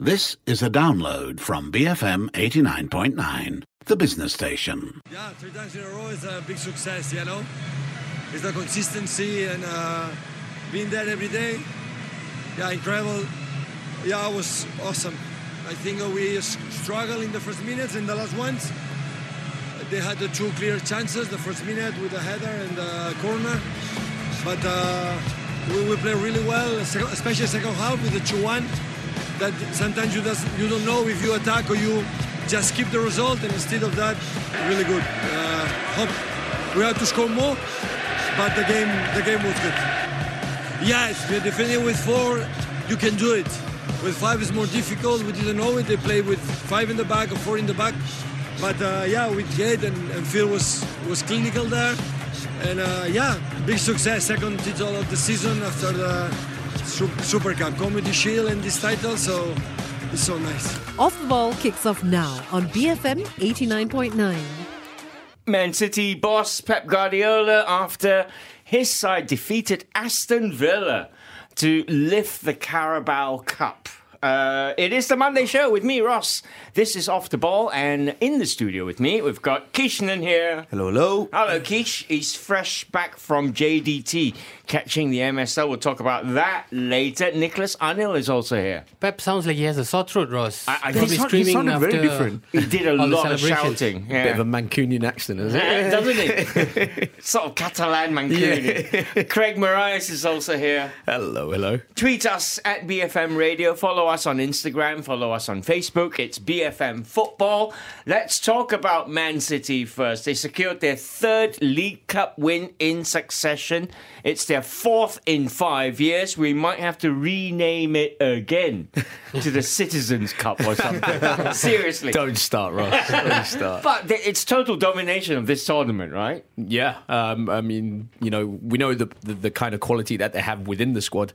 This is a download from BFM 89.9, the business station. Yeah, three times in a row is a big success, you know. It's the consistency and uh, being there every day. Yeah, incredible. Yeah, it was awesome. I think we struggled in the first minutes and the last ones. They had the two clear chances, the first minute with the header and the corner. But uh, we, we play really well, especially second half with the 2-1 that sometimes you, does, you don't know if you attack or you just keep the result, and instead of that, really good. Uh, hope we have to score more, but the game the game was good. Yes, we're defending with four, you can do it. With five, is more difficult. We didn't know it. They play with five in the back or four in the back, but uh, yeah, with Jade and, and Phil was was clinical there, and uh, yeah, big success. Second title of the season after the Super Cup, Community Shield, and this title. So it's so nice. Off the ball kicks off now on BFM 89.9. Man City boss Pep Guardiola, after his side defeated Aston Villa to lift the Carabao Cup. Uh, it is the Monday show with me, Ross. This is Off the Ball, and in the studio with me, we've got Kishnan here. Hello, hello. Hello, Kish. He's fresh back from JDT, catching the MSL. We'll talk about that later. Nicholas Anil is also here. Pep sounds like he has a sore throat, Ross. I, I think he, he sounded very different. He did a lot of shouting. Yeah. Bit of a Mancunian accent, isn't it? Doesn't he? sort of Catalan Mancunian. Yeah. Craig Marias is also here. Hello, hello. Tweet us at BFM Radio. Follow us on Instagram. Follow us on Facebook. It's BFM Football. Let's talk about Man City first. They secured their third League Cup win in succession. It's their fourth in five years. We might have to rename it again to the Citizens Cup or something. Seriously. Don't start, Ross. Don't start. But it's total domination of this tournament, right? Yeah. Um, I mean, you know, we know the, the, the kind of quality that they have within the squad.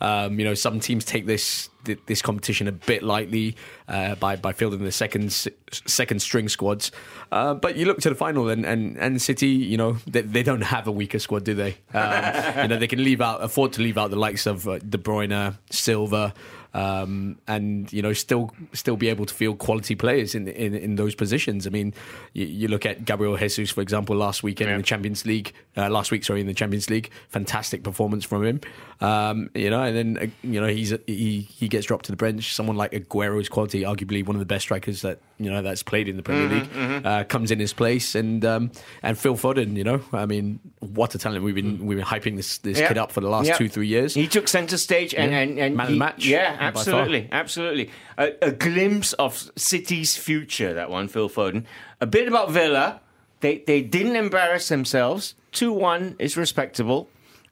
Um, you know, some teams take this this competition a bit lightly uh, by by fielding the second second string squads. Uh, but you look to the final and and, and City, you know, they, they don't have a weaker squad, do they? Um, you know, they can leave out afford to leave out the likes of uh, De Bruyne, Silva um, and you know still still be able to field quality players in in, in those positions. I mean, you, you, look at Gabriel Jesus for example last weekend yeah. in the Champions League, uh, last week sorry in the Champions League, fantastic performance from him. Um, you know, and then uh, you know he's he he gets dropped to the bench. Someone like Aguero's quality, arguably one of the best strikers that you know that's played in the Premier mm-hmm, League, mm-hmm. Uh, comes in his place, and um, and Phil Foden, you know, I mean, what a talent! We've been we've been hyping this this kid up for the last two three years. He took centre stage and yeah. and, and man he, match, yeah, absolutely, absolutely. A, a, glimpse of City's future. That one, Phil Foden. A bit about Villa. They they didn't embarrass themselves. Two one is respectable.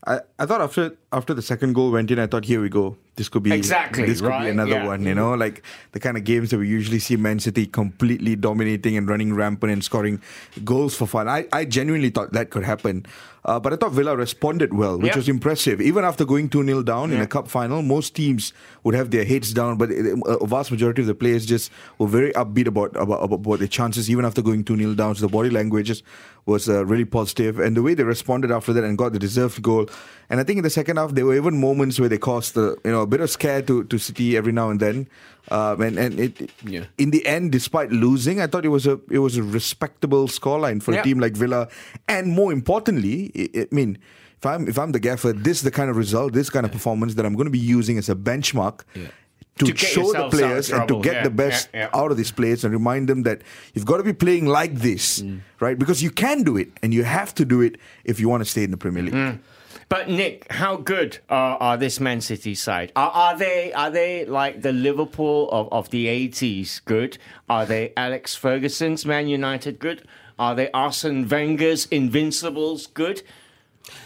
I, I thought after after the second goal went in, I thought here we go. This could be exactly this could right? be another yeah. one. You know, like the kind of games that we usually see Man City completely dominating and running rampant and scoring goals for fun. I, I genuinely thought that could happen. Uh, but I thought Villa responded well, which was impressive. Even after going 2 0 down in a cup final, most teams would have their heads down, but a vast majority of the players just were very upbeat about, about, about their chances, even after going 2 0 down. So the body language was uh, really positive, and the way they responded after that and got the deserved goal. And I think in the second half, there were even moments where they caused the, you know a bit of scare to, to City every now and then. Um, and and it, yeah. in the end, despite losing, I thought it was a it was a respectable scoreline for yeah. a team like Villa, and more importantly, I, I mean if I'm if I'm the gaffer, this is the kind of result, this kind of performance that I'm going to be using as a benchmark. To, to show the players and to get yeah, the best yeah, yeah. out of these players and remind them that you've got to be playing like this, mm. right? Because you can do it and you have to do it if you want to stay in the Premier League. Mm. But Nick, how good are, are this Man City side? Are, are they are they like the Liverpool of, of the eighties good? Are they Alex Ferguson's Man United good? Are they Arsene Wenger's Invincibles good?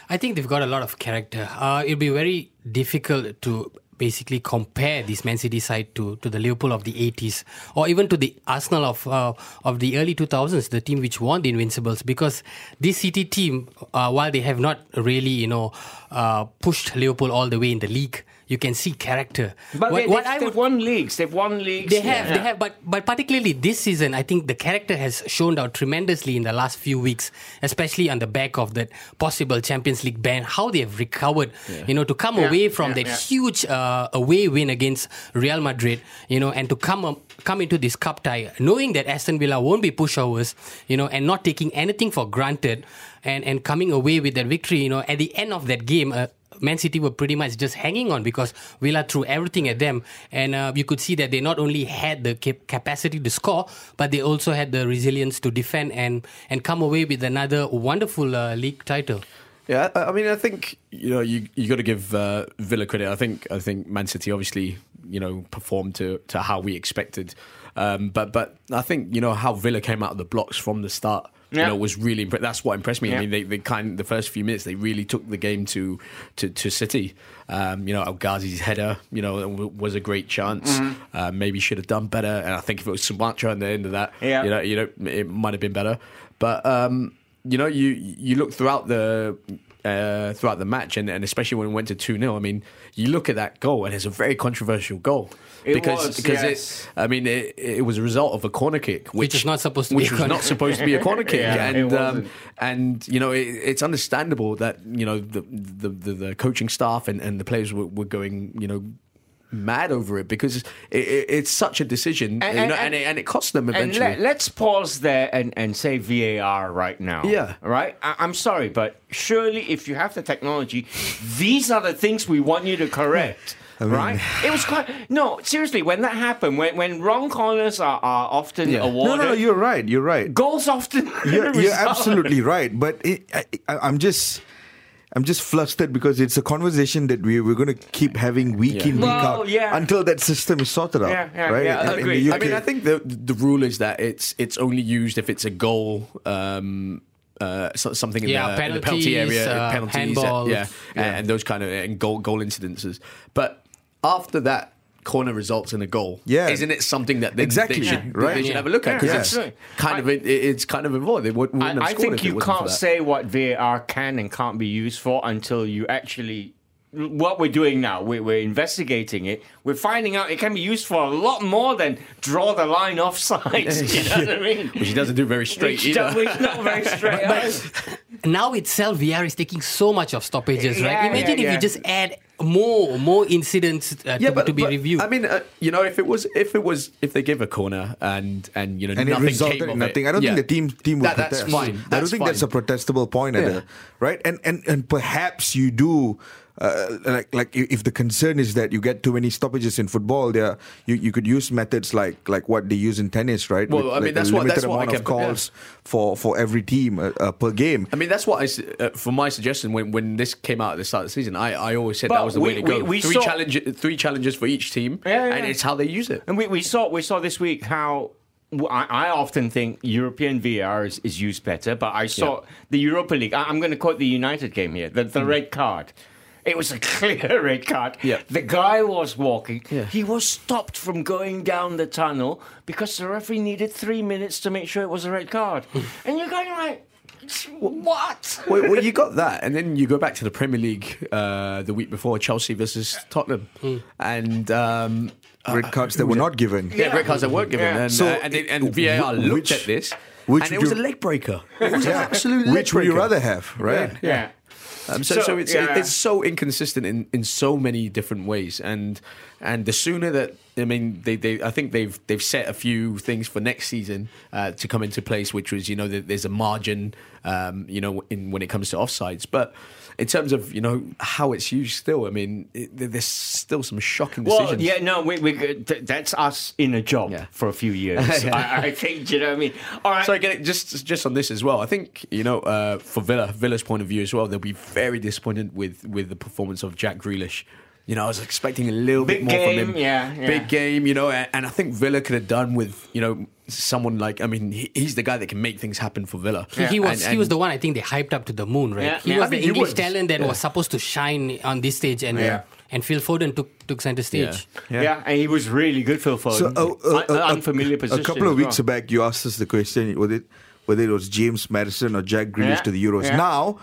I think they've got a lot of character. Uh, it'll be very difficult to basically compare this Man City side to, to the Liverpool of the 80s or even to the Arsenal of uh, of the early 2000s, the team which won the Invincibles. Because this City team, uh, while they have not really, you know, uh, pushed Liverpool all the way in the league, you can see character. But What- they, what they've, I they've would- won leagues. They've won leagues. they have, Yeah. they have, but but particularly this season, I think the character has shown out tremendously in the last few weeks, especially on the back of that possible Champions League ban. How they have recovered, you know, to come Yeah, away from yeah, that yeah. huge uh, away win against Real Madrid, you know, and to come um, come into this cup tie, knowing that Aston Villa won't be pushovers, you know, and not taking anything for granted, and and coming away with that victory, you know, at the end of that game. Uh, Man City were pretty much just hanging on because Villa threw everything at them, and uh, you could see that they not only had the cap- capacity to score, but they also had the resilience to defend and and come away with another wonderful uh, league title. Yeah, I I mean, I think you know you you got to give uh, Villa credit. I think I think Man City obviously you know performed to to how we expected, um, but but I think you know how Villa came out of the blocks from the start. Yeah. You know, was really that's what impressed me. Yeah. I mean, they, they kind the first few minutes they really took the game to to, to City. Um, you know, El Ghazi's header, you know, was a great chance. Mm-hmm. Uh, maybe should have done better. And I think if it was Samatta at the end of that, Yeah. you know, you know, it might have been better. But um, you know, you you look throughout the uh, throughout the match, and, and especially when it went to two 0 I mean, you look at that goal, and it's a very controversial goal It because was, because yes. it. I mean, it, it was a result of a corner kick, which, is not supposed to be which a was corner not supposed to be a corner kick, Yeah, and um, and you know, it, it's understandable that you know the the, the, the coaching staff and, and the players were, were going, you know. Mad over it because it, it, it's such a decision, And- you and- know, and, and- it, and it costs them And eventually. let, us pause there and, and say VAR right now. Yeah. Right? I, I'm sorry, but surely if you have the technology, these are the things we want you to correct. right? It was quite. No, seriously, when that happened, when, when wrong corners are, are often Yeah. awarded, No, no, no, you're right. You're right. goals often. You're, you're absolutely right. But it, I, I, I'm just. I'm just flustered because it's a conversation that we, we're going to keep having week in, week Well, out yeah. until that system is sorted out. Yeah, yeah, right? yeah, In- in the. I mean, I think the the rule is that it's it's only used if it's a goal. Um, uh, something in, Yeah, the, in the penalty area, uh, penalties, handball. uh, yeah, And, and those kind of and goal goal incidences. But after that corner results in a goal, Yeah. isn't it something that they, Exactly, they should, yeah. right. they should Yeah. have a look at because Yeah. it's Right. kind of it, it's kind of involved. They wouldn't, wouldn't I, have I think you can't say what VAR can and can't be used for until you actually. What we're doing now, we're, we're investigating it. We're finding out it can be used for a lot more than draw the line offside. you know what I mean? which he doesn't do very straight Which, either. don't- which not very straight. now itself VR is taking so much of stoppages, Yeah, right? Imagine yeah, if you just add more more incidents uh, to, to be reviewed. I mean, uh, you know, if it was, if it was, if they give a corner and and you know and it nothing resulted came in of nothing. It, I don't yeah. think the team team will That- that's protest. fine. I don't That's think that's a protestable point, Yeah. either, right? And and and perhaps you do. Uh, like like if the concern is that you get too many stoppages in football, there you, you could use methods like like what they use in tennis, right? Well, I mean, like that's a what- that's what I amount of kept- yeah. for for every team uh, uh, per game. I mean, that's what I, s- uh, for my suggestion when, when this came out at the start of the season, I, I always said But that was the we- way to go. we- we three saw- challenge, three challenges for each team, Yeah, yeah, and yeah. it's how they use it. And we, we saw we saw this week how I, often think European VR is, is used better, but I saw the Europa League. I, I'm going to quote the United game here, the, the red card. It was a clear red card. Yeah. The guy was walking. Yeah. He was stopped from going down the tunnel because the referee needed three minutes to make sure it was a red card. and you're going like, what? well, well, you got that, and then you go back to the Premier League uh, the week before Chelsea versus Tottenham, and um, Red cards that were not given. yeah, red cards that weren't given, Yeah. and, So, uh, and, they- and it- VAR looked at this, which and it would was a leg breaker. It was an absolute leg Which would you breaker. rather have, right? Yeah. Um, so, So, so, it's yeah. it's so inconsistent in, in so many different ways, and and the sooner that I mean they, they I think they've they've set a few things for next season uh, to come into place, which was you know there's a margin um, you know in when it comes to offsides, but in terms of you know how it's used still, I mean it, there's still some shocking decisions. Well, yeah, no, we, we, th- that's us in a job Yeah. for a few years. I, I think, do you know what I mean? All right. So again, just just on this as well, I think you know uh, for Villa, Villa's point of view as well, they'll be very disappointed with with the performance of Jack Grealish. You know, I was expecting a little Big bit more game, from him. yeah, yeah. big game. You know, and, and I think Villa could have done with you know someone like I mean he, he's the guy that can make things happen for Villa. He, he was And- he was the one I think they hyped up to the moon, right? Yeah, he yeah. was I mean, the he English was. talent that Yeah. was supposed to shine on this stage, and Yeah. and Phil Foden took took center stage. yeah. and he was really good, Phil Foden. So, uh, uh, uh, unfamiliar position. A couple of as weeks well. back, you asked us the question whether it, whether it was James Maddison or Jack Grealish Yeah, to the Euros. yeah. Now,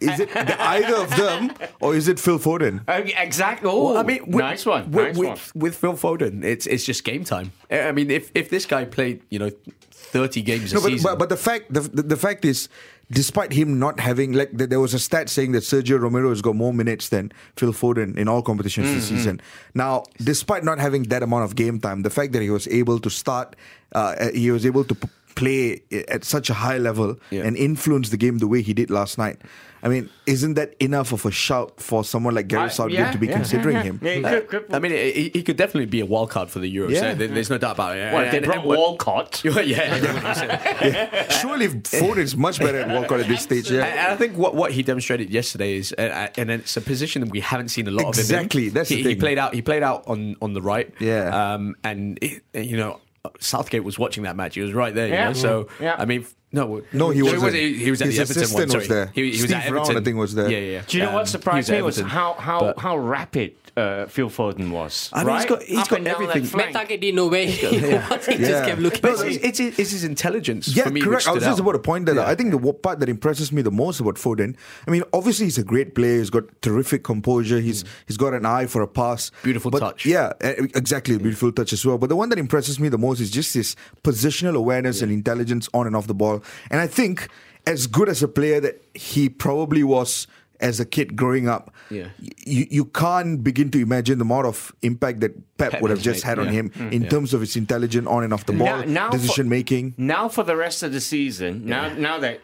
Is it the, either of them or is it Phil Foden? Uh, exactly. Oh, Well, I mean, with, nice one. With, nice with, one. with Phil Foden, it's it's just game time. I I mean, if if this guy played, you know, thirty games a No, but, season, but but the fact the, the, the fact is, despite him not having like there was a stat saying that Sergio Romero has got more minutes than Phil Foden in all competitions this Mm-hmm. season. Now, despite not having that amount of game time, the fact that he was able to start, uh, he was able to p- play at such a high level Yeah. and influence the game the way he did last night. I mean, isn't that enough of a shout for someone like Gareth I- Southgate yeah, to be yeah, considering yeah, him? yeah. Yeah, good- good- I mean, he, he could definitely be a wild card for the Euros. Yeah. There- there's no doubt about it. Well, they And- brought and Walcott. yeah, yeah. Surely Foden is much better at Walcott at this stage. Yeah. And and I think what, what he demonstrated yesterday is, uh, and it's a position that we haven't seen a lot Exactly, of him. in. that's the he, he played out. He played out on on the right. Yeah. Um, and it, you know, Southgate was watching that match. He was right there. You Yeah. know? So Yeah. I mean, no, No, he wasn't. He, he was at His the Everton one. Sorry. was there. He, he was Steve at Brown, Everton. I think, was there. Yeah, yeah. yeah. Do you know Um, what surprised he me was was how how But- how rapid uh, Phil Foden was. I mean, he's right? got- he's Up got and down everything. flank. Matt Targett didn't know where he was. He just kept looking But at it's, it's, it's his intelligence Yeah, for me. correct. I was just out. about to point that out. I think the part that impresses me the most about Foden, I mean, obviously he's a great player. He's got terrific composure. He's he's got an eye for a pass. Beautiful But- touch. Yeah, exactly. A beautiful touch as well. But the one that impresses me the most is just his positional awareness and intelligence on and off the ball. And I think as good as a player that he probably was as a kid growing up, Yeah. you, you can't begin to imagine the amount of impact that Pep, Pep would have just made, had on yeah. him Mm. in Yeah. terms of his intelligence on and off the ball, Now- now for- decision making. Now for the rest of the season, now now that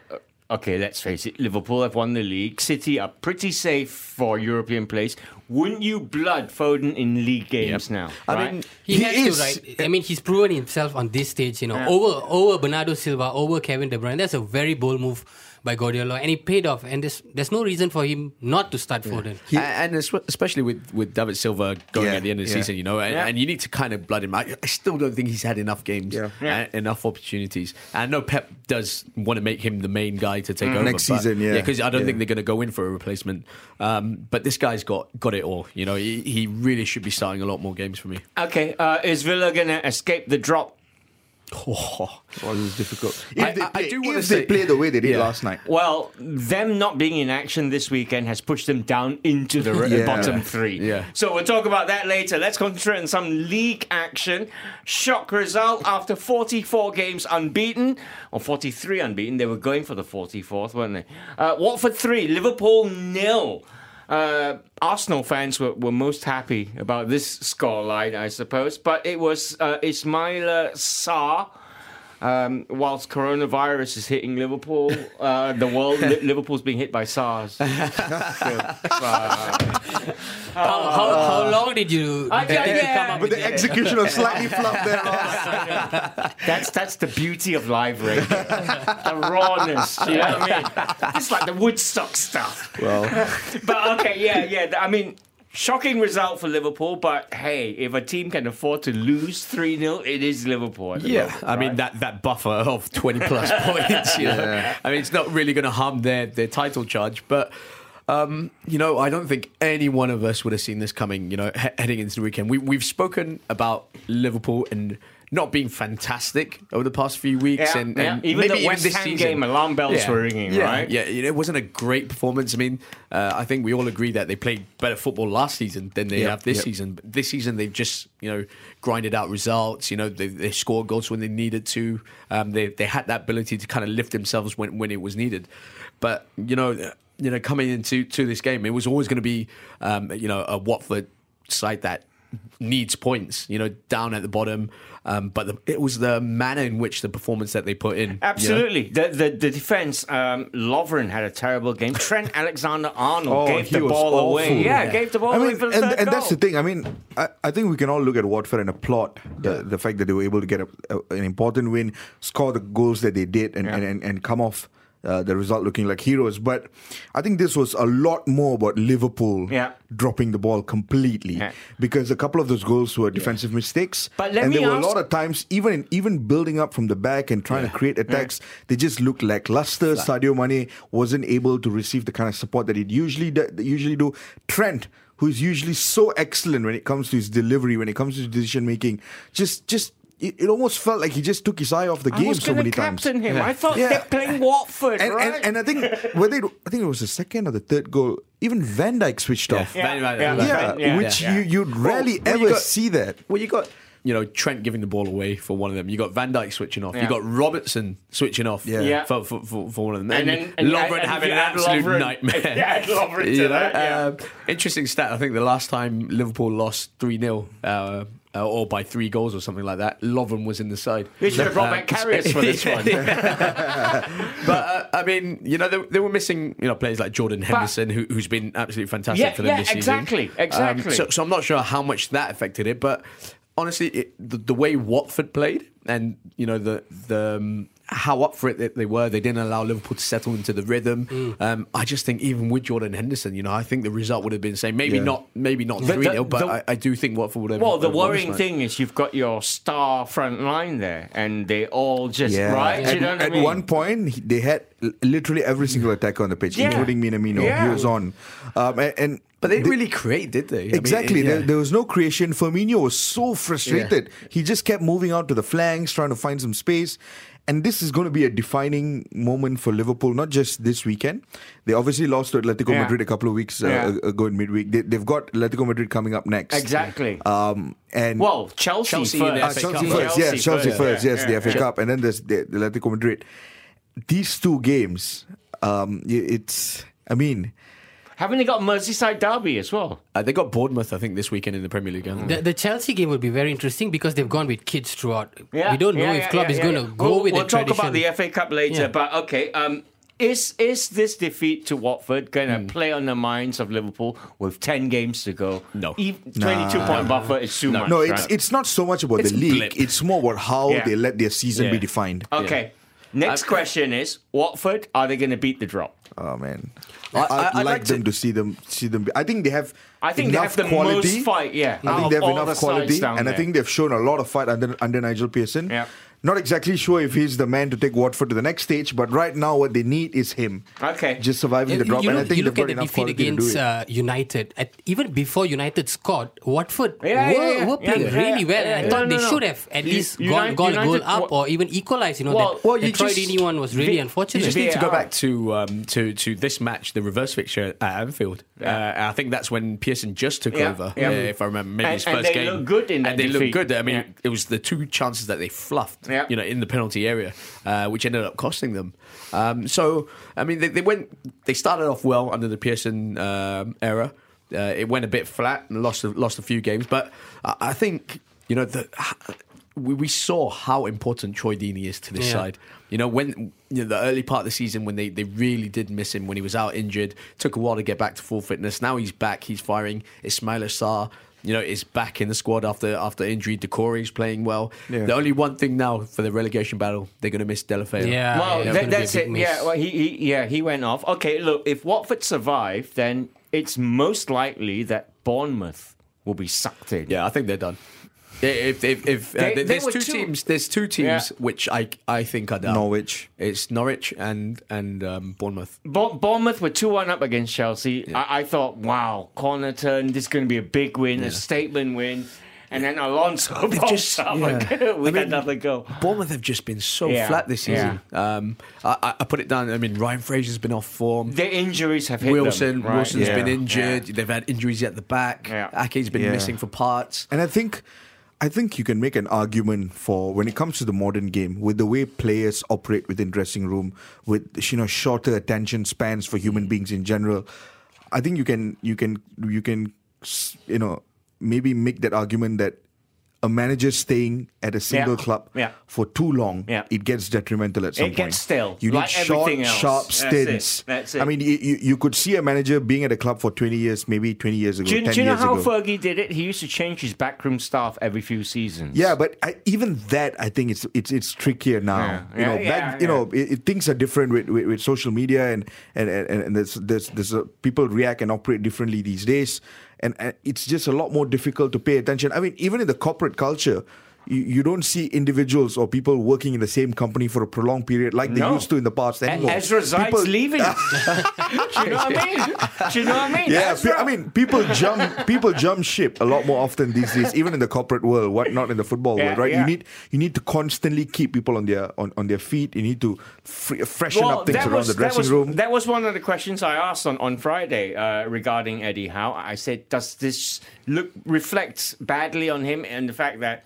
okay, let's face it, Liverpool have won the league. City are pretty safe for European place. Wouldn't you blood Foden in league games now? I right? mean, He, He has is- to, right? I mean, he's proven himself on this stage, you know, Yeah. over over Bernardo Silva, over Kevin De Bruyne. That's a very bold move by Guardiola, and it paid off. And there's there's no reason for him not to start Foden. A- and especially with, with David Silva going Yeah, at the end of the yeah. season, you know, and, Yeah. and you need to kind of blood him. I, I still don't think he's had enough games, Yeah. Yeah. and enough opportunities. And I know Pep does want to make him the main guy to take over Mm. Next but- season, yeah. because I don't Yeah. think they're going to go in for a replacement. Um, but this guy's got got it all. You know, he, he really should be starting a lot more games for me. okay, uh, is Villa gonna escape the drop? Oh. Well, it was difficult. If I- they, I- I play, do if they say- play the way they did Yeah. last night. Well, them not being in action this weekend has pushed them down into the Yeah. bottom three. Yeah. So we'll talk about that later. Let's concentrate on some league action. Shock result after 44 games unbeaten, or 43 unbeaten. They were going for the 44th, weren't they? Uh, Watford 3, Liverpool nil. Uh, Arsenal fans were, were most happy about this scoreline, I suppose. But it was uh, Ismaila Sarr um, whilst coronavirus is hitting Liverpool, uh, the world, Li- Liverpool's being hit by SARS. So, uh, How, how, how long did you, I- yeah, did you yeah. come up But with the execution was slightly flubbed there. Ross. that's that's the beauty of live radio, the rawness. You know what I mean? It's like the Woodstock stuff. Well, But okay, yeah, yeah. I mean. Shocking result for Liverpool, but hey, if a team can afford to lose 3 0, it is Liverpool. at the Yeah, moment, I mean that, that buffer of twenty plus points. You know, I mean it's not really going to harm their their title charge, but um, you know I don't think any one of us would have seen this coming. You know, he- heading into the weekend, we we've spoken about Liverpool and not being fantastic over the past few weeks, Yeah, and, yeah. Even maybe the West this Ham game, alarm bells yeah, were ringing, yeah, right? Yeah, you it wasn't a great performance. I mean, uh, I think we all agree that they played better football last season than they Yeah, have this yeah. season. But this season, they've just you know grinded out results. You know, they, they scored goals when they needed to. Um, they they had that ability to kind of lift themselves when when it was needed. But you know, you know, coming into to this game, it was always going to be um, you know a Watford side that needs points. You know, down at the bottom. Um, but the, it was the manner in which the performance that they put in. you know? Absolutely. The, the the defense, um, Lovren had a terrible game. Trent Alexander Arnold Oh, gave the ball awful. away. Yeah, Yeah. gave the ball I away mean, for the and, third and that's the thing. I mean, I, I think we can all look at Watford and applaud the, the fact that they were able to get a, a- an important win, score the goals that they did, and, and, and, and come off uh, the result looking like heroes. But I think this was a lot more about Liverpool Yeah. dropping the ball completely Yeah. because a couple of those goals were defensive mistakes. But and there were a lot of times, even in, even building up from the back and trying to create attacks, they just looked lackluster. Sadio Mane wasn't able to receive the kind of support that he'd usually do, usually do. Trent, who's usually so excellent when it comes to his delivery, when it comes to decision making, just just it, it almost felt like he just took his eye off the I game was so going many to times. captain him. I thought Yeah. they're playing Watford, And, right? and, and I think whether it, I think it was the second or the third goal, even Van Dijk switched off. Yeah, Van- Van- yeah, Van- Yeah, yeah, which yeah. you you'd rarely well, you ever got- see that. Well, you got you know Trent giving the ball away for one of them. You got Van Dijk switching off. Yeah. You got Robertson switching off. Yeah. Yeah. For, for, for, for one of them. And then- and Lovren and having you an absolute Lovren- nightmare. Yeah, Lovren to You know, that, yeah. um, interesting stat. I think the last time Liverpool lost three 0 uh, uh, or by three goals or something like that, Lovren was in the side. we should have brought back Karius for this one. But uh, I mean, you know, they, they were missing, you know, players like Jordan Henderson, who, who's been absolutely fantastic Yeah, for them yeah, this season. exactly, exactly. Um, so, so I'm not sure how much that affected it, but honestly, it, the, the way Watford played and you know the the um, how up for it that they were, they didn't allow Liverpool to settle into the rhythm. Mm. Um, I just think even with Jordan Henderson, you know, I think the result would have been the same. Maybe Yeah. not, maybe not three 0 but the- I, I do think Watford would have. Well, the have won this worrying match. thing is you've got your star front line there, and they all just Yeah. right. At, you know what I at mean? one point, they had literally every single attacker on the pitch, Yeah. including Minamino. Yeah. He was on, um, and, and but they didn't really create, did they? I mean, Exactly. yeah. There, there was no creation. Firmino was so frustrated. He just kept moving out to the flanks, trying to find some space. And this is going to be a defining moment for Liverpool, not just this weekend. They obviously lost to Atletico Yeah. Madrid a couple of weeks uh, Yeah. ago in midweek. They, they've got Atletico Madrid coming up next. Exactly. Um, and well, Chelsea, Chelsea first. in the uh, FA Chelsea Cup. first, yes, Chelsea first, yeah, yes, yeah, the FA yeah. Cup, and then there's the, the Atletico Madrid. These two games, um, it's, I mean, Haven't they got Merseyside derby as well? Uh, they got Bournemouth, I think, this weekend in the Premier League. haven't? The, the Chelsea game will be very interesting because they've gone with kids throughout. Yeah, we don't know yeah, if yeah, Klopp yeah, is yeah, going yeah. to go we'll, with We'll the talk tradition. about the FA Cup later, Yeah. but okay. Um, is is this defeat to Watford going to Hmm. play on the minds of Liverpool with ten games to go? No. twenty-two point buffer is too much. no, it's right? it's not so much about It's the league. blip. It's more about how Yeah. they let their season Yeah. be defined. okay. Next I- question is Watford. Are they going to beat the drop? Oh man, I- I, I- would I'd like like them to- to see them see them. I think they have. I think they enough have the quality. most fight. Yeah, I think they have enough quality, sides down and I think they've shown a lot of fight under under Nigel Pearson. Yeah. Not exactly sure if he's the man to take Watford to the next stage, but right now what they need is him. Okay. Just surviving You, the drop, you and I look, think you look they've at got the enough defeat quality to do against uh, United. At, even before United scored, Watford Yeah, yeah, were, yeah. were playing Yeah, yeah, really well. yeah, and I thought No, they no, no. should have at least Uni- gone, gone a goal up wa- or even equalised. You know, Well- that, well, the you Troy just- Deeney one was really Vi- unfortunate. You just need to go back to um, to to this match, the reverse fixture at Anfield. Yeah. Uh, I think that's when Pearson just took Yeah, over, yeah. uh, if I remember, maybe And- his and first they game. looked good in that and they defeat. looked good. I mean, it was the two chances that they fluffed, Yeah. you know, in the penalty area, uh, which ended up costing them. Um, so, I mean, they, they went, they started off well under the Pearson um, era. Uh, it went a bit flat and lost a, lost a few games, but I, I think you know the. We, we saw how important Troy Deeney is to this Yeah. side. You know, when you know, the early part of the season when they, they really did miss him when he was out injured, took a while to get back to full fitness. Now he's back, he's firing. Ismaila Sarr, you know, is back in the squad after after injury. Doucouré's playing well. Yeah. The only one thing now for the relegation battle, they're going to miss Deulofeu. Yeah, Well, yeah, that- it's gonna be a that's it. miss. Yeah, well, he, he yeah he went off. Okay, look, if Watford survive, then it's most likely that Bournemouth will be sucked in. Yeah, I think they're done. If if, if uh, They- they there's were two two- teams, there's two teams Yeah. which I I think are down. Norwich. It's Norwich and and um, Bournemouth. Bo- Bournemouth were 2 1 up against Chelsea. I-, I thought, wow, corner turn, this is going to be a big win, a statement win. And then Alonso pops just- up yeah. with I mean, another goal. Bournemouth have just been so Yeah, flat this season. Um, I, I- I put it down. I mean, Ryan Fraser's been off form. Their injuries have hit Wilson, them. right? Wilson's Yeah. been injured. Yeah. They've had injuries at the back. Yeah. Ake's been Yeah. missing for parts. And I think, I think you can make an argument for when it comes to the modern game with the way players operate within dressing room, with you know shorter attention spans for human hmm. beings in general. I think you can you can you can you know maybe make that argument that a manager staying at a single Yeah. club Yeah. for too long, Yeah. it gets detrimental at some It point. It gets stale, You need like short, everything else. sharp That's it. stints. That's it. I mean, you, you, could see a manager being at a club for 20 years, maybe 20 years ago, Do you, 10 do you know years how ago. Fergie did it? He used to change his backroom staff every few seasons. Yeah, but I, even that, I think it's it's it's trickier now. You know, back, you know, it, it, things are different with, with, with social media, and and and, and there's there's, there's uh people react and operate differently these days, and, and it's just a lot more difficult to pay attention. I mean, even in the corporate culture. You, you don't see individuals or people working in the same company for a prolonged period like they No. used to in the past anymore. Ezra Zai's People- leaving. Do you know what I mean? Do you know what I mean? Yeah, Ezra. pe- I mean, people jump people jump ship a lot more often these days, even in the corporate world. What not in the football Yeah, world, right? yeah. You need you need to constantly keep people on their on, on their feet. You need to fre- freshen up things that around was, the that dressing was, room. That was one of the questions I asked on, on Friday uh, regarding Eddie Howe. I said, does this look reflect badly on him and the fact that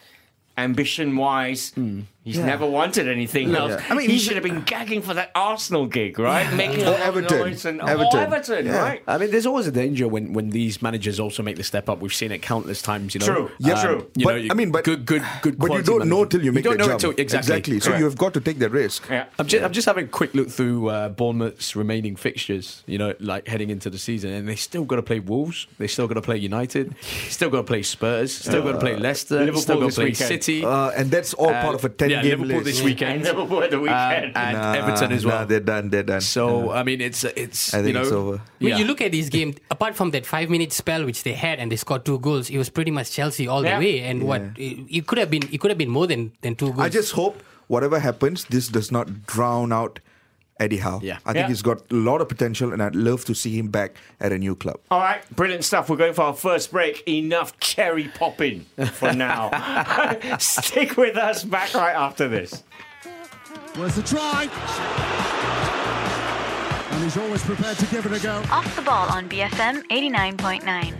ambition wise, hmm. He's never wanted anything else. Yeah. I mean, he should have been gagging for that Arsenal gig, right? Making a Or lot Everton. noise and Everton. Or Everton, Yeah. right? I mean, there's always a danger when, when these managers also make the step up. We've seen it countless times. You know, True. Yeah, true. You But, know, you- I mean, but- good, good, good. but you don't know management. till you make don't the know jump. Until, exactly. So you've got to take that risk. Yeah. I'm just, I'm just having a quick look through uh, Bournemouth's remaining fixtures, you know, like heading into the season, and they still got to play Wolves, they still got to play United, still got to play Spurs, still got to play Leicester, Liverpool still got to play weekend. City, Uh, and that's all part of a ten yeah, game Liverpool list. this weekend, And Liverpool at the um, weekend. and Nah, Everton as well. Nah, they're done. They're done. so I mean, it's it's I think you know, it's over. When yeah. you look at this game, apart from that five minute spell which they had and they scored two goals, it was pretty much Chelsea all Yeah. the way. And what it, it could have been, it could have been more than, than two goals. I just hope whatever happens, this does not drown out Eddie Howe. Yeah. I think Yeah. he's got a lot of potential, and I'd love to see him back at a new club. All right, brilliant stuff. We're going for our first break. Enough cherry popping for now. Stick with us. Back right after this. Where's the try? And he's always prepared to give it a go. Off the ball on BFM 89.9.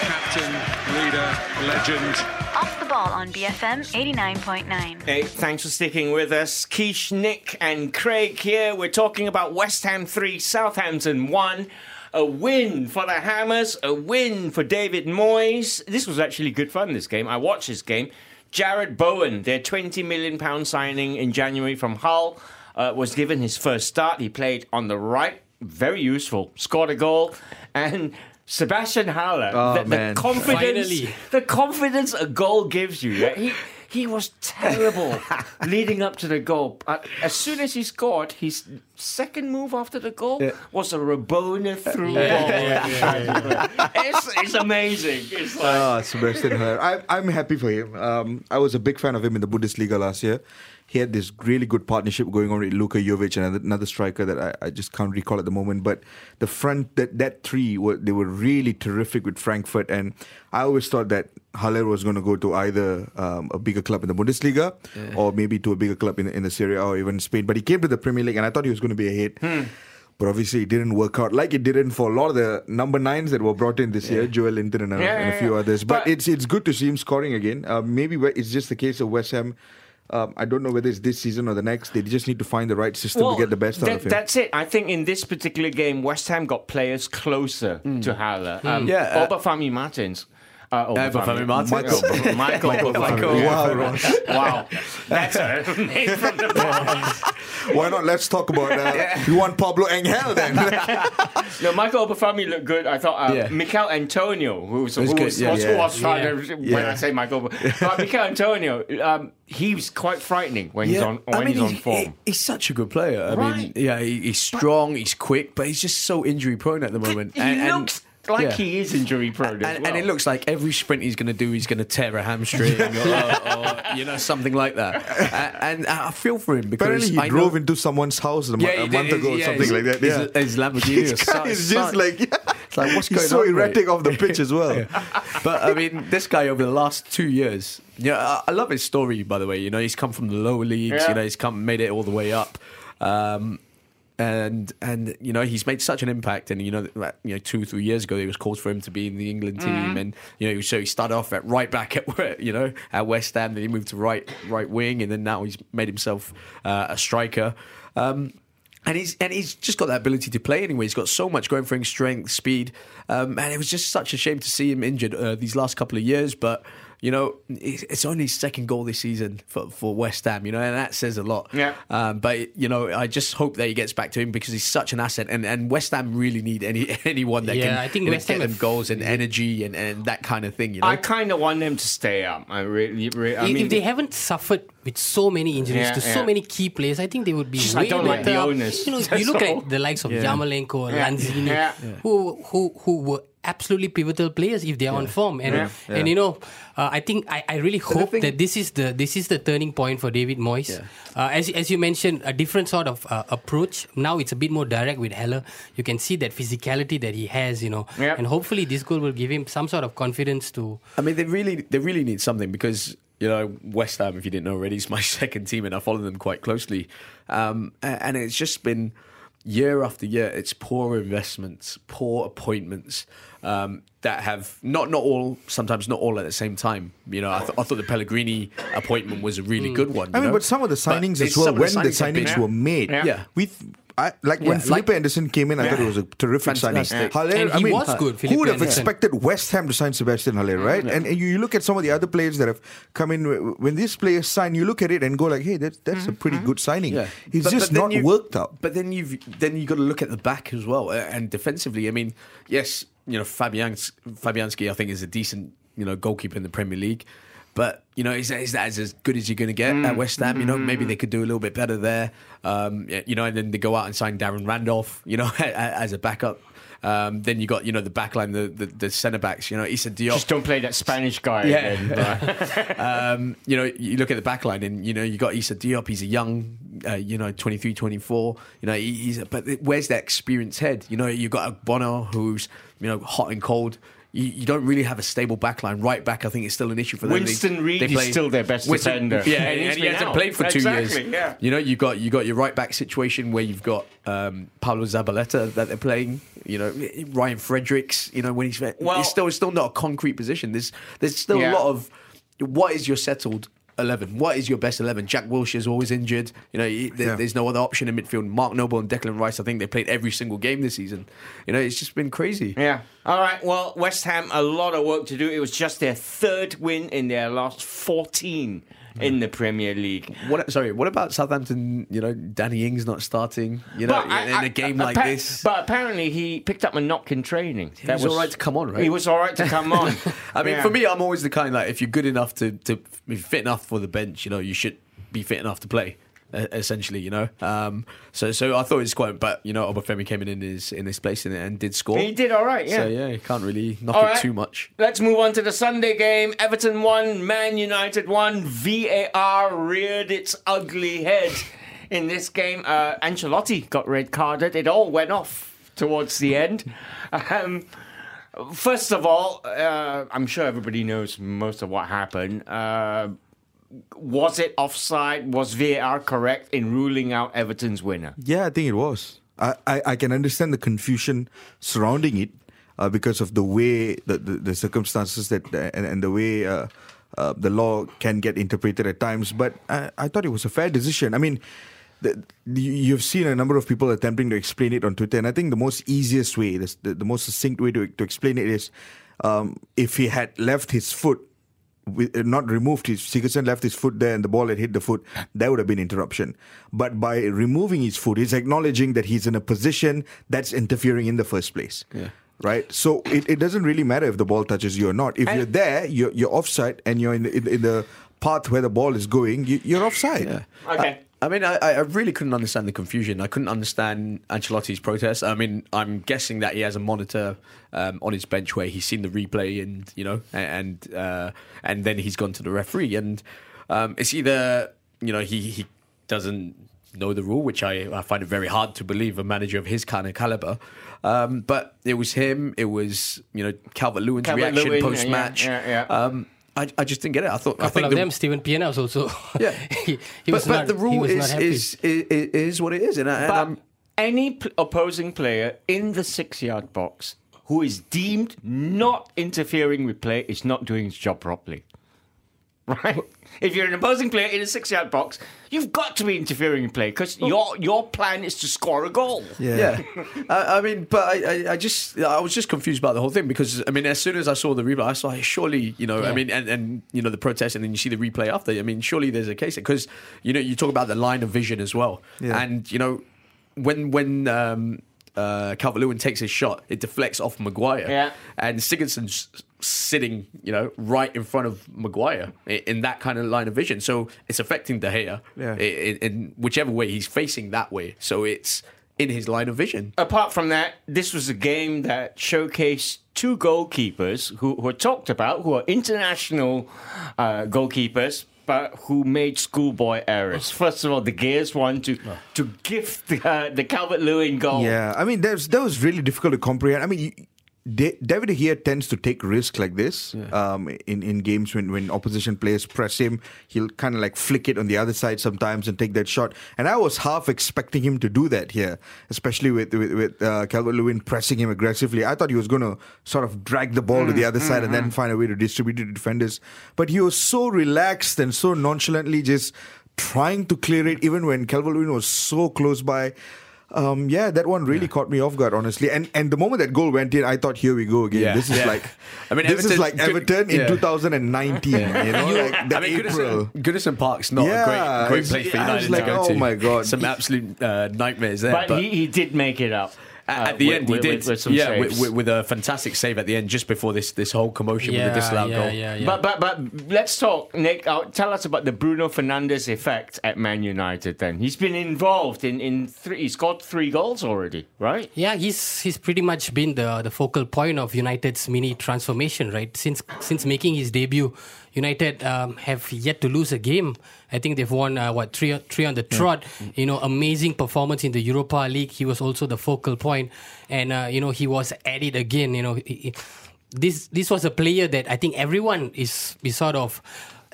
Captain, leader, legend. Off the ball on BFM 89.9. Hey, thanks for sticking with us. Keish, Nick, and Craig here. We're talking about West Ham 3, Southampton 1. A win for the Hammers, a win for David Moyes. This was actually good fun, this game. I watched this game. Jarrod Bowen, their £20 million signing in January from Hull, uh, was given his first start. He played on the right, very useful, scored a goal. And Sebastian Haller, Oh, the, the confidence, Finally. the confidence a goal gives you. yeah, He he was terrible leading up to the goal. Uh, as soon as he scored, his second move after the goal was a Rabona through ball. it's, it's amazing. It's like Ah, Sebastian Haller. I, I'm happy for him. Um, I was a big fan of him in the Bundesliga last year. He had this really good partnership going on with Luka Jovic and another- striker that I, I just can't recall at the moment. But the front, that, that three, were they were really terrific with Frankfurt. And I always thought that Haller was going to go to either um, a bigger club in the Bundesliga or maybe to a bigger club in, in the Serie A or even Spain. But he came to the Premier League and I thought he was going to be a hit. But obviously, it didn't work out like it didn't for a lot of the number nines that were brought in this year, Joelinton and, a- Yeah, and a few yeah. others. But, But- it's it's good to see him scoring again. Uh, maybe it's just the case of West Ham. Um, I don't know whether it's this season or the next. They just need to find the right system to get the best out of him. That's it. I think in this particular game, West Ham got players closer to Haller. Um, Yeah, uh, Obafemi Martins. Uh, Obafemi Martins. Michael, Michael, Obafemi. Wow, Ross. Wow. That's a name from the past. Why not? Let's talk about uh, you want Pablo Engel then. No, Michael Obafemi looked good. I thought uh, Yeah. Mikel Antonio, who was, who was good, was, yeah. was, Yeah. was trying to, when I say Michael, but Mikel Antonio, um, he was quite frightening when he's on when he's on he- form. he- he's such a good player. I Right. mean, yeah, he, he's strong, he's quick, but he's just so injury prone at the moment. he And- and- looks like yeah. he is injury prone. as And, and it looks like every sprint he's going to do, he's going to tear a hamstring or, or, you know something like that. And, and I feel for him because Apparently, he I drove know, into someone's house a, Yeah, a he month did, ago or yeah, something his- like that. his- Yeah. his Lamborghini This was guy so- is so- just like, It's like what's he's going so on, mate? erratic off the pitch as well. but I mean, this guy over the last two years, yeah, I, I love his story. By the way, you know, he's come from the lower leagues. Yeah. You know, he's come made it all the way up, um, and and you know, he's made such an impact. And you know, that, you know, two three years ago, there was calls for him to be in the England team, and you know, so he started off at right back at you know at West Ham, then he moved to right right wing, and then now he's made himself uh, a striker. Um, and he's and he's just got that ability to play anyway. He's got so much going for him, strength, speed, um, and it was just such a shame to see him injured uh, these last couple of years. But you know, it's it's only his second goal this season for, for West Ham. You know, and that says a lot. Yeah. Um, but you know, I just hope that he gets back to him because he's such an asset, and, and West Ham really need any anyone that Yeah, can I think West get Ham them have- goals and energy and, and that kind of thing. You know, I kind of want them to stay up. I really, really I if, mean, if they haven't suffered with so many injuries Yeah, to so yeah. many key players, I think they would be Just way I don't like better. the owners. You know, That's you look all. at the likes of Yeah. Yarmolenko, Yeah, Lanzini, yeah. who who who were absolutely pivotal players if they are on form. And Yeah. and you know, uh, I think I, I really hope that this is the this is the turning point for David Moyes. Uh, as as you mentioned, a different sort of uh, approach. Now it's a bit more direct with Haller. You can see that physicality that he has. You know, Yeah. and hopefully this goal will give him some sort of confidence to. I mean, they really, they really need something because you know West Ham, if you didn't know already, is my second team, and I follow them quite closely. Um, and it's just been year after year. It's poor investments, poor appointments um, that have not not all, sometimes not all at the same time. You know, I, th- I thought the Pellegrini appointment was a really good one. I mean, know? but some of the signings it's- as well, when the have been- signings were made, Yeah. Yeah. with I, like when Yeah, Felipe like- Anderson came in, I thought it was a terrific signing. Haller, I mean, was good, who would have Anderson. expected West Ham to sign Sebastian Haller, right? And, and you, look at some of the other players that have come in. When these players sign, you look at it and go like, "Hey, that's that's a pretty good signing." Yeah. It's But- just but not you- worked out. But then you've then you got to look at the back as well uh, and defensively. I mean, yes, you know Fabians, Fabianski, I think is a decent you know goalkeeper in the Premier League. But you know, is that, is that as good as you're going to get Mm. at West Ham? You know, maybe they could do a little bit better there. Um, you know, and then they go out and sign Darren Randolph. You know, as a backup. Um, then you got you know the backline, the the, the centre backs. You know, Issa Diop. Just don't play that Spanish guy Yeah. again. um, you know, you look at the back line and, you know, you got Issa Diop. He's a young, uh, you know, 23, 24. You know, he, he's, but where's that experienced head? You know, you've got Ogbonna who's, you know, hot and cold. You, you don't really have a stable backline. Right back, I think, is still an issue for them. Winston Reid is still their best Winston- defender. Yeah, And and, he hasn't out. played for two Exactly, years. yeah. You know, you got you got your right back situation where you've got um, Pablo Zabaleta that they're playing. You know, Ryan Fredericks. You know, when he's Well- it's still it's still not a concrete position. There's there's still Yeah. a lot of what is your settled 11? What is your best 11? Jack Wilshere's always injured. You know, there- Yeah. there's no other option in midfield. Mark Noble and Declan Rice, I think they played every single game this season. You know, it's just been crazy. Yeah. All right. Well, West Ham, a lot of work to do. It was just their third win in their last 14 Hmm. in the Premier League. What, sorry, what about Southampton? You know, Danny Ings not starting. You know, I- in I- a game like appa- this. But apparently he picked up a knock in training. He was all right to come on, right? He was all right to come on. I mean, Yeah. for me, I'm always the kind like if you're good enough to to be fit enough for the bench, you know, you should be fit enough to play. Essentially, you know. Um, so, so I thought it was quite, but you know, Obafemi came in in his in his place and, and did score. He did all right, yeah. So yeah, you can't really knock All it right. too much. Let's move on to the Sunday game. Everton won, Man United won. VAR reared its ugly head in this game. Uh, Ancelotti got red carded. It all went off towards the end. Um, first of all, uh, I'm sure everybody knows most of what happened. Uh, was it offside? Was VAR correct in ruling out Everton's winner? Yeah, I think it was. I, I, I can understand the confusion surrounding it uh, because of the way the, the, the circumstances that and, and the way uh, uh, the law can get interpreted at times. But I, I thought it was a fair decision. I mean, the, you- you've seen a number of people attempting to explain it on Twitter, and I think the most easiest way, the, the, most succinct way to, to explain it is um, if he had left his foot Uh, not removed his Sigurdsson left his foot there and the ball had hit the foot, that would have been interruption. But by removing his foot, he's acknowledging that he's in a position that's interfering in the first place. Yeah. Right, so it, it doesn't really matter if the ball touches you or not. If And- you're there, you're, you're offside, and you're in the, in, in the path where the ball is going. You, you're offside. Yeah. Okay. I, I mean, I, I really couldn't understand the confusion. I couldn't understand Ancelotti's protest. I mean, I'm guessing that he has a monitor um, on his bench where he's seen the replay and you know, and uh, and then he's gone to the referee, and um, it's either you know he he doesn't know the rule, which I, I find it very hard to believe a manager of his kind of caliber. Um, but it was him. It was you know Calvert Lewin's reaction post match. yeah, yeah, yeah. I, I just didn't get it. I thought I couple think of the, them, Steven Pienaar was also. Yeah. he, he but, was but not, the rule is, is, is is what it is, and, I, and But I'm, any pl- opposing player in the six yard box who is deemed not interfering with play is not doing his job properly. Right? If you're an opposing player in a six yard box, you've got to be interfering in play because your, your plan is to score a goal. yeah. I, I mean, but I, I, I just I was just confused about the whole thing because I mean, as soon as I saw the replay, I saw surely you know I mean, and, and you know the protest, and then you see the replay after. I mean, surely there's a case because you know you talk about the line of vision as well, Yeah. and you know when when. Um, uh, Calvert Lewin takes his shot, it deflects off Maguire. Yeah. And Sigurdsson's sitting, you know, right in front of Maguire i- in that kind of line of vision. So it's affecting De Gea Yeah. in, in whichever way he's facing that way. So it's in his line of vision. Apart from that, this was a game that showcased two goalkeepers who, who are talked about, who are international uh, goalkeepers, but who made schoolboy errors. First of all, De Gea's one to to gift the, uh, the Calvert Lewin goal. Yeah, I mean, that's, that was really difficult to comprehend. I mean, you, Da- David here tends to take risks like this um, in in games when, when opposition players press him. He'll kind of like flick it on the other side sometimes and take that shot. And I was half expecting him to do that here, especially with with, with uh, Calvert Lewin pressing him aggressively. I thought he was going to sort of drag the ball to the other side and then find a way to distribute it to defenders. But he was so relaxed and so nonchalantly just trying to clear it, even when Calvert Lewin was so close by. Um, yeah, that one really caught me off guard, honestly. And and the moment that goal went in, I thought, here we go again. Yeah. This is Yeah. like, I mean, this is Everton- like good- Everton in yeah. 2019. You know, like the I mean, April. Goodison, Goodison Park's not Yeah, a great, great place for I United was like, to go oh to. my God. some absolute uh, nightmares there. But, he, he did make it up. At, uh, at the with- end, with- he did, with- with some yeah, with, saves. with, with a fantastic save at the end, just before this this whole commotion with the disallowed yeah, goal. yeah, yeah. But but but let's talk, Nick. Uh, tell us about the Bruno Fernandes effect at Man United. Then he's been involved in in three. He's got three goals already, right? Yeah, he's he's pretty much been the the focal point of United's mini transformation, right? Since since making his debut, United um, have yet to lose a game. I think they've won uh, what three three on the trot. You know, amazing performance in the Europa League. He was also the focal point, and uh, you know he was at it again. You know, he- he- this this was a player that I think everyone is is sort of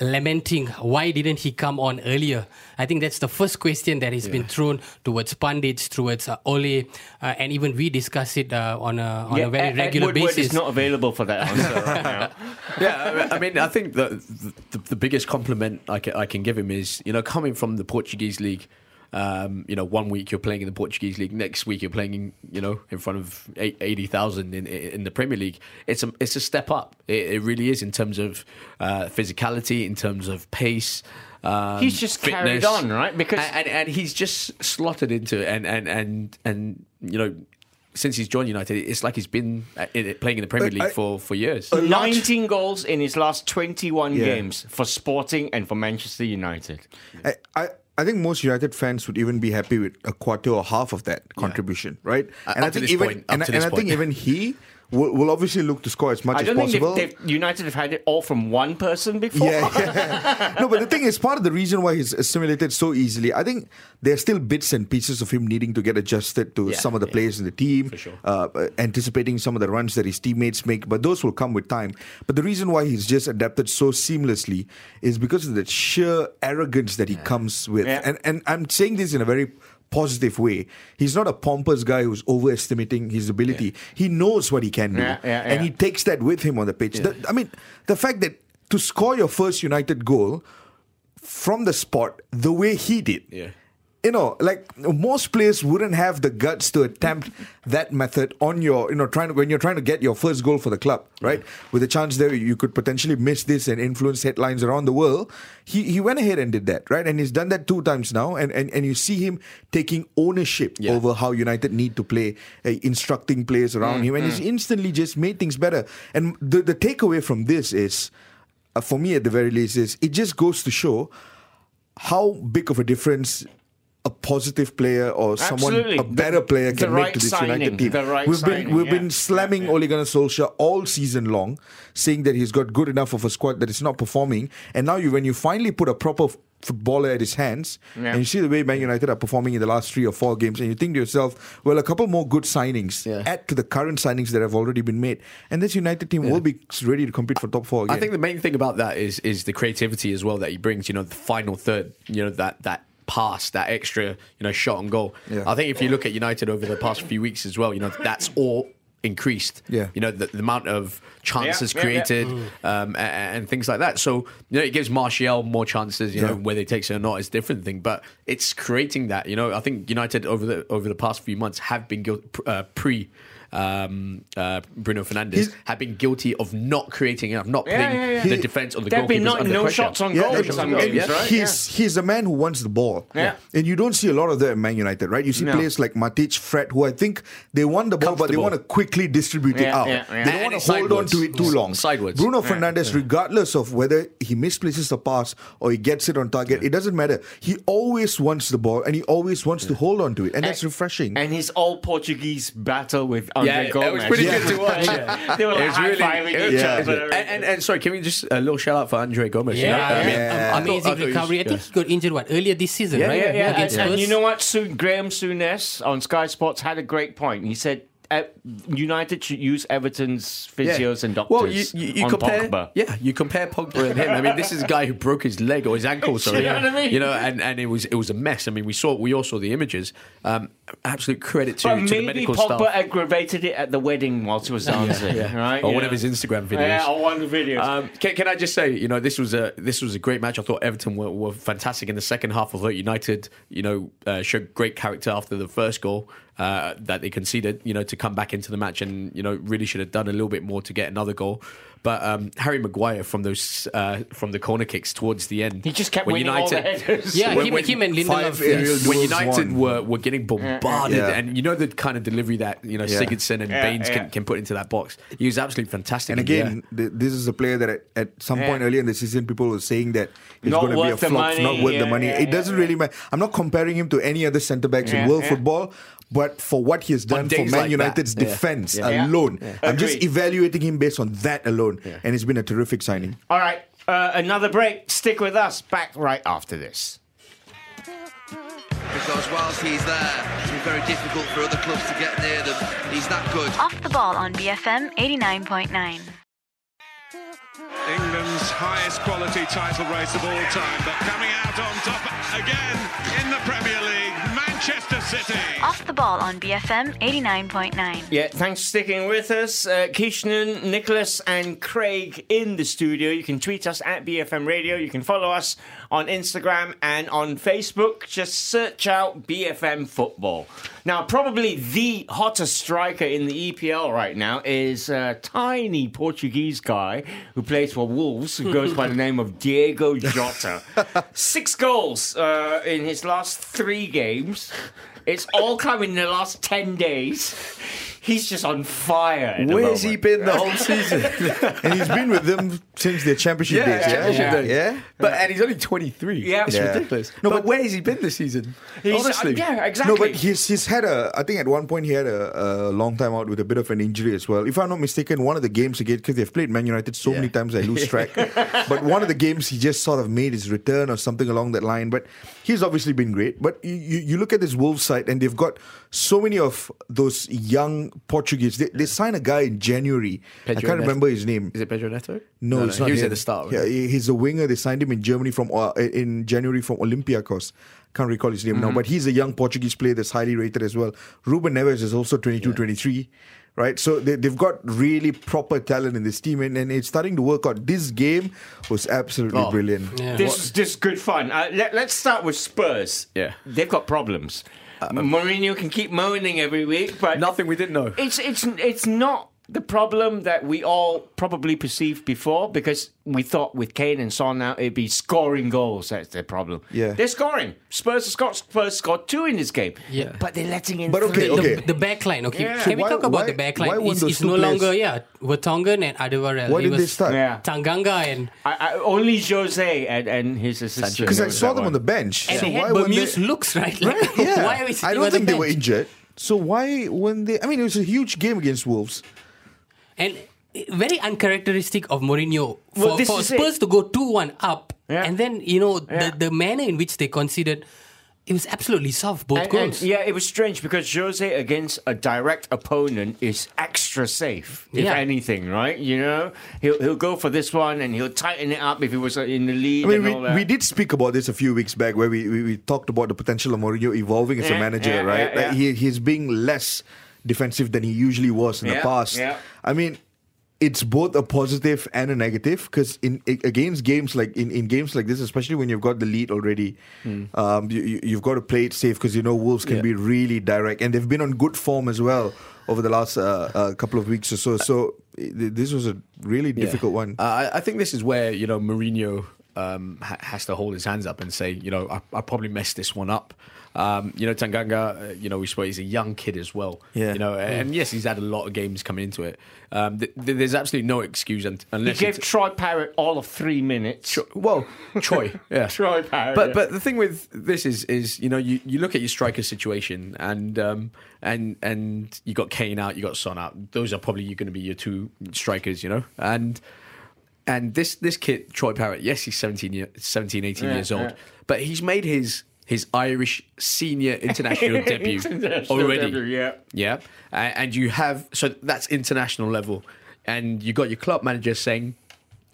lamenting why didn't he come on earlier i think that's the first question that has been thrown towards pundits towards uh, ole uh, and even we discuss it uh, on a on a very Ed- Ed regular Woodward basis is not available for that answer right now. yeah, I mean, I think the, the the biggest compliment I can, I can give him is you know coming from the Portuguese league. Um, you know, one week you're playing in the Portuguese league, next week you're playing, in, you know, in front of 80,000 in in the Premier League. It's a it's a step up. It, it really is in terms of uh, physicality, in terms of pace. Um, He's just carried on, right? Because- and, and, and he's just slotted into it, and and and and you know. Since he's joined United, it's like he's been uh, playing in the Premier League I- for, for years. 19 goals in his last 21 Yeah. games for Sporting and for Manchester United. I, I, I think most United fans would even be happy with a quarter or half of that contribution, right? Uh, and I think even and, and I think even he will, will obviously look to score as much I as don't think possible. they've, they've, United have had it all from one person before. Yeah, yeah. no, but the thing is, part of the reason why he's assimilated so easily, I think there's still bits and pieces of him needing to get adjusted to Yeah, some of the yeah. players in the team, For sure. uh, anticipating some of the runs that his teammates make, but those will come with time. But the reason why he's just adapted so seamlessly is because of the sheer arrogance that he comes with. And, and I'm saying this in a very positive way. He's not a pompous guy who's overestimating his ability. He knows what he can do. Yeah, yeah, and he takes that with him on the pitch. The- I mean, the fact that to score your first United goal from the spot the way he did. Yeah. You know, like most players wouldn't have the guts to attempt that method on your, you know, trying to, when you're trying to get your first goal for the club, right? With a chance there, you could potentially miss this and influence headlines around the world. He he went ahead and did that, right? And he's done that two times now, and and, and you see him taking ownership Yeah. over how United need to play, uh, instructing players around him, and he's instantly just made things better. And the the takeaway from this is, uh, for me at the very least, is it just goes to show how big of a difference a positive player or someone Absolutely. a better player The can make right to this signing. United team. Right we've signing, been we've yeah. been slamming Yeah, yeah. Ole Gunnar Solskjaer all season long, saying that he's got good enough of a squad that is not performing. And now you when you finally put a proper footballer at his hands, Yeah. and you see the way Man United are performing in the last three or four games, and you think to yourself, well, a couple more good signings Yeah. add to the current signings that have already been made, and this United team will be ready to compete for top four again. I think the main thing about that is is the creativity as well that he brings. You know, the final third. You know that that pass, that extra, you know, shot and goal. Yeah. I think if you look at United over the past few weeks as well, you know, that's all increased. Yeah. You know, the, the amount of chances Yeah, yeah, yeah. created Um, and, and things like that. So, you know, it gives Martial more chances, you know, whether he takes it or not is a different thing. But it's creating that, you know, I think United over the over the past few months have been guil- uh, pre um, uh, Bruno Fernandes He's- have been guilty of not creating enough, not Yeah, putting yeah, yeah. the defense on the There have been not, under no pressure. shots on Yeah, goal in some games, right? He's he's a man who wants the ball. Yeah. And you don't see a lot of that at Man United, right? You see No. players like Matic, Fred, who I think they want the ball, but they want to quickly distribute it out. yeah, yeah. They don't want to hold on to it too long. Sideways. Bruno Fernandes, regardless of whether he misplaces the pass or he gets it on target, it doesn't matter. He always wants the ball and he always wants to hold on to it, and that's refreshing. And his all Portuguese battle with Andre Yeah, it Gomes. was pretty good to watch. Yeah. they were It like was high really- fiving it was- each yeah. other. And, and, and sorry, can we just a little shout out for Andre Gomes? Yeah, I mean, yeah. I thought- amazing I thought he was- recovery. I think he got injured what earlier this season, Yeah, right? Yeah, yeah, against and, and you know what? Su- Graham Souness on Sky Sports had a great point. He said uh, United should use Everton's physios and doctors Well, you, you, you on compare, Pogba. yeah, you compare Pogba and him. I mean, this is a guy who broke his leg or his ankle. Sorry, You know what I mean? You know, and, and it was it was a mess. I mean, we saw we all saw the images. Um, absolute credit to, But to the maybe medical Pogba staff. aggravated it at the wedding whilst he was dancing, right? Or You one of his Instagram videos. Yeah, or one of the videos. Um, can, can I just say, you know, this was a this was a great match. I thought Everton were, were fantastic in the second half. I thought United, you know, uh, showed great character after the first goal uh, that they conceded. You know, to come back into the match and you know really should have done a little bit more to get another goal. But um, Harry Maguire from those uh, from the corner kicks towards the end, he just kept when winning all the headers. yeah, when- him, when him and five Lindelof. aerial yes. when United won. were, were getting bombarded, Yeah. and you know the kind of delivery that you know Yeah. Sigurdsson and Yeah, Baines yeah. Can, can put into that box, he was absolutely fantastic. And in the again, this is a player that at, at some Yeah. point earlier in the season, people were saying that he's going to be a flop, money. not worth Yeah, the money. yeah, it doesn't yeah, really matter. I'm not comparing him to any other centre backs Yeah, in world yeah. football, but for what he has done for Man like United's yeah. defense Yeah. alone, Yeah. I'm just evaluating him based on that alone, and it's been a terrific signing. All right, uh, another break. Stick with us. Back right after this. Because whilst he's there, it's been very difficult for other clubs to get near them. He's that good. Off the ball on BFM 89.9. England's highest quality title race of all time, but coming out on top again in the Premier League, Manchester City. Off the ball on BFM 89.9. Yeah, thanks for sticking with us. Uh, Kishnan, Nicholas, and Craig in the studio. You can tweet us at BFM Radio. You can follow us on Instagram and on Facebook. Just search out BFM Football. Now, probably the hottest striker in the EPL right now is a tiny Portuguese guy who plays for Wolves, who goes by the name of Diogo Jota. Six goals uh, in his last three games. It's all come in the last 10 days. He's just on fire. Where's he been the whole season? and he's been with them since their championship days. Yeah, championship yeah. days. yeah? But and he's only 23. Yeah. it's Yeah. ridiculous. No, No, but- but where has he been this season? He's- Honestly, uh, yeah, exactly. No, but he's he's had a. I think at one point he had a, a long time out with a bit of an injury as well. If I'm not mistaken, one of the games again because they've played Man United so many times I lose track. but one of the games he just sort of made his return or something along that line. But he's obviously been great. But you, you, you look at this Wolves side and they've got so many of those young Portuguese. They, they signed a guy in January. Pedro I can't Neto. remember his name. is it Pedro Neto? No, it's not He was him. at the start. Yeah, he- he's a winger. They signed him in Germany from uh, in January from Olympiacos. Can't recall his name now, but he's a young Portuguese player that's highly rated as well. Ruben Neves is also 22, 23. Right, so they, they've got really proper talent in this team, and, and it's starting to work out. This game was absolutely Oh. brilliant. Yeah. This is just good fun. Uh, let, let's start with Spurs. Yeah. They've got problems. Uh, Mourinho can keep moaning every week, but Nothing we didn't know. It's it's it's not the problem that we all probably perceived before because we thought with Kane and Son now it'd be scoring goals. That's their problem. Yeah. they're scoring. Spurs scored. Spurs scored two in this game. Yeah. but they're letting in. But okay, three. the, okay. the back line, okay. Yeah. Can So we talk about why- the back why line? weren't It's, those it's no players- longer, yeah, Vertonghen and Adebayor. Why did they start? Yeah. Tanganga and I, I, only Jose and, and his assistant. Because I saw them one. on the bench. and so they why had Bermuse they- looks, right? Like, Yeah, why are we I don't on the think they were bench? injured. So why when they? I mean, it was a huge game against Wolves. And very uncharacteristic of Mourinho for, Well, for Spurs it. to go 2 1 up. Yeah. And then, you know, Yeah. the, the manner in which they conceded, it was absolutely soft, both And- goals. and, yeah, it was strange because Jose against a direct opponent is extra safe, if Yeah. anything, right? You know, he'll he'll go for this one and he'll tighten it up if he was uh, in the lead. I mean, and all we, that. we did speak about this a few weeks back where we, we, we talked about the potential of Mourinho evolving as a manager, yeah, right? yeah, Like. He, he's being less defensive than he usually was in the past. yeah. I mean, it's both a positive and a negative because in against games like in, in games like this, especially when you've got the lead already, um, you, you've got to play it safe because you know Wolves can Yeah. be really direct and they've been on good form as well over the last uh, uh, couple of weeks or so. So this was a really Yeah. difficult one. Uh, I, I think this is where you know Mourinho um, ha- has to hold his hands up and say, you know, I, I probably messed this one up. Um, you know, Tanganga, uh, you know, we spoke, he's a young kid as well. Yeah. You know, and yes, he's had a lot of games coming into it. Um, th- th- there's absolutely no excuse un- He gave it's- Troy Parrott all of three minutes. well, Troy, yeah, Troy Parrott. But yeah. but the thing with this is is you know you, you look at your striker situation and um and and you got Kane out, you got Son out. Those are probably going to be your two strikers, you know, and. And this this kid Troy Parrott, yes, he's 17, year, 17 18 Yeah, years old, yeah. but he's made his his Irish senior international debut International already. debut, yeah. Yeah, and you have so that's international level, and you got your club manager saying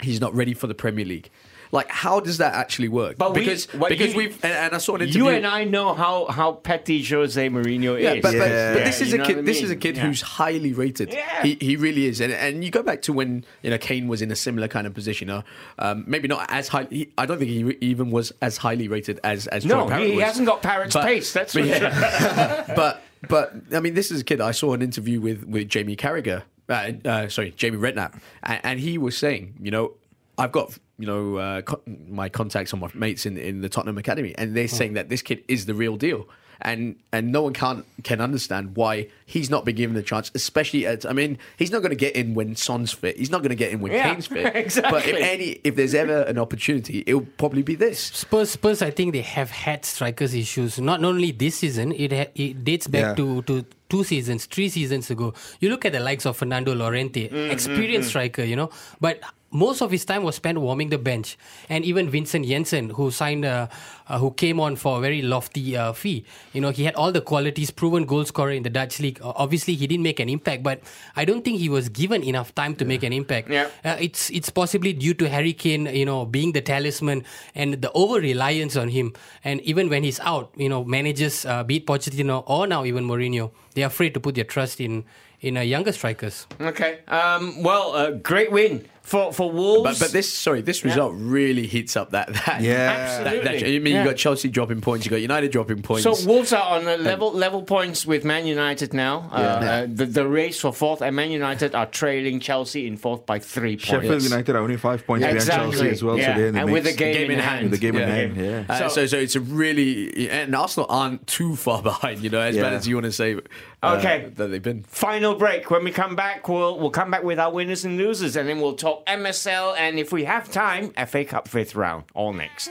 he's not ready for the Premier League. Like, how does that actually work? But because but because you- we've and, and I saw an interview. you and I know how, how petty Jose Mourinho is. but, but, Yeah. but this Yeah, is you a kid. what I This is a kid Yeah. who's highly rated. Yeah. He, he really is. And, and you go back to when you know Kane was in a similar kind of position. Uh, um, maybe not as high. He, I don't think he re- even was as highly rated as as no, Troy he, he was. hasn't got Parrott's But- pace. That's but sure. yeah. but but I mean, this is a kid. I saw an interview with with Jamie Carragher. Uh, uh, sorry, Jamie Redknapp, and, and he was saying, you know, I've got you know uh, co- my contacts on my mates in in the Tottenham academy, and they're saying that this kid is the real deal. And and no one can can understand why he's not been given a chance, especially at. I mean, he's not going to get in when Son's fit. He's not going to get in when Yeah, Kane's fit. But if any, if there's ever an opportunity, it'll probably be this. Spurs, Spurs, I think they have had strikers issues. Not, not only this season, it ha- it dates back Yeah. to, to two seasons, three seasons ago. You look at the likes of Fernando Llorente, Mm, experienced striker, you know, but most of his time was spent warming the bench. And even Vincent Janssen, who signed, uh, uh, who came on for a very lofty uh, fee. You know, he had all the qualities, proven goal scorer in the Dutch league. Obviously, he didn't make an impact, but I don't think he was given enough time to make an impact. Yeah. Uh, it's it's possibly due to Harry Kane, you know, being the talisman and the over reliance on him. And even when he's out, you know, managers, uh, be it Pochettino or now even Mourinho, they're afraid to put their trust in in uh, younger strikers. okay. Um, well, uh, great win for, for Wolves. But, but this, sorry, this result really heats up that. that Yeah. that, that, Absolutely. I mean, Yeah. you got Chelsea dropping points, you got United dropping points. So Wolves are on a level level points with Man United now. Uh, uh, the, the race for fourth, and Man United are trailing Chelsea in fourth by three points. Sheffield United are only five points behind Exactly. Chelsea as well, Yeah. so they're in the And with mix. the game, in hand. With the game in hand, yeah. Uh, So- so, so it's a really and Arsenal aren't too far behind, you know, as bad as you want to say. uh, Okay. that they've been. Final break. When we come back, we'll we'll come back with our winners and losers, and then we'll talk MSL, and if we have time, FA Cup fifth round. All next.